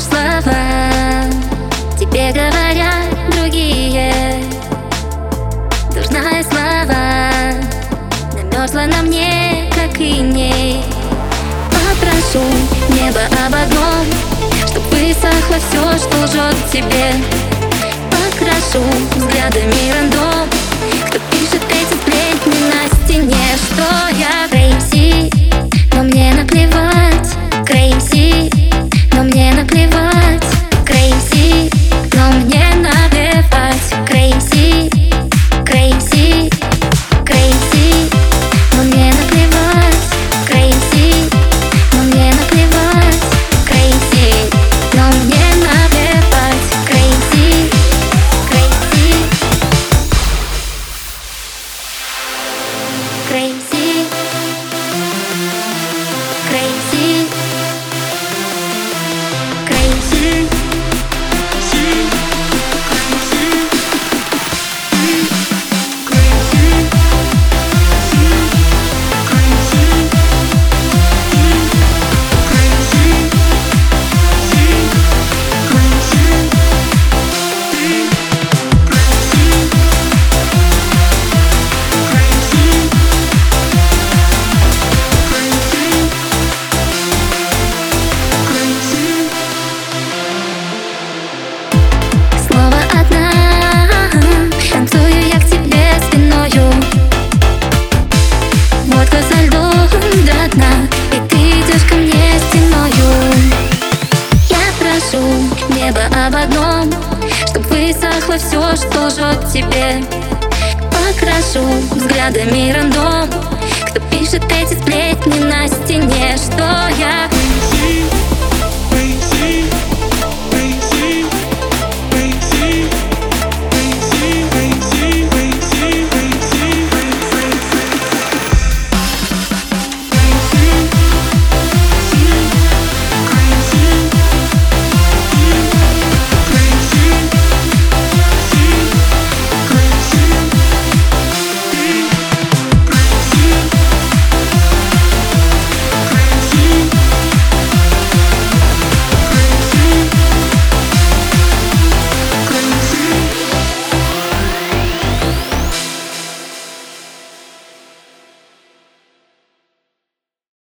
ложь слова. Тебе говорят другие. Дурная слова Намерзла на мне, как и ней. Попрошу небо об одном Чтоб высохло все, что лжет тебе. Покрашу взглядами небо об одном Чтоб высохло все, что лжет тебе. Покрашу взглядами рандом Кто пишет эти сплетни на стене. Что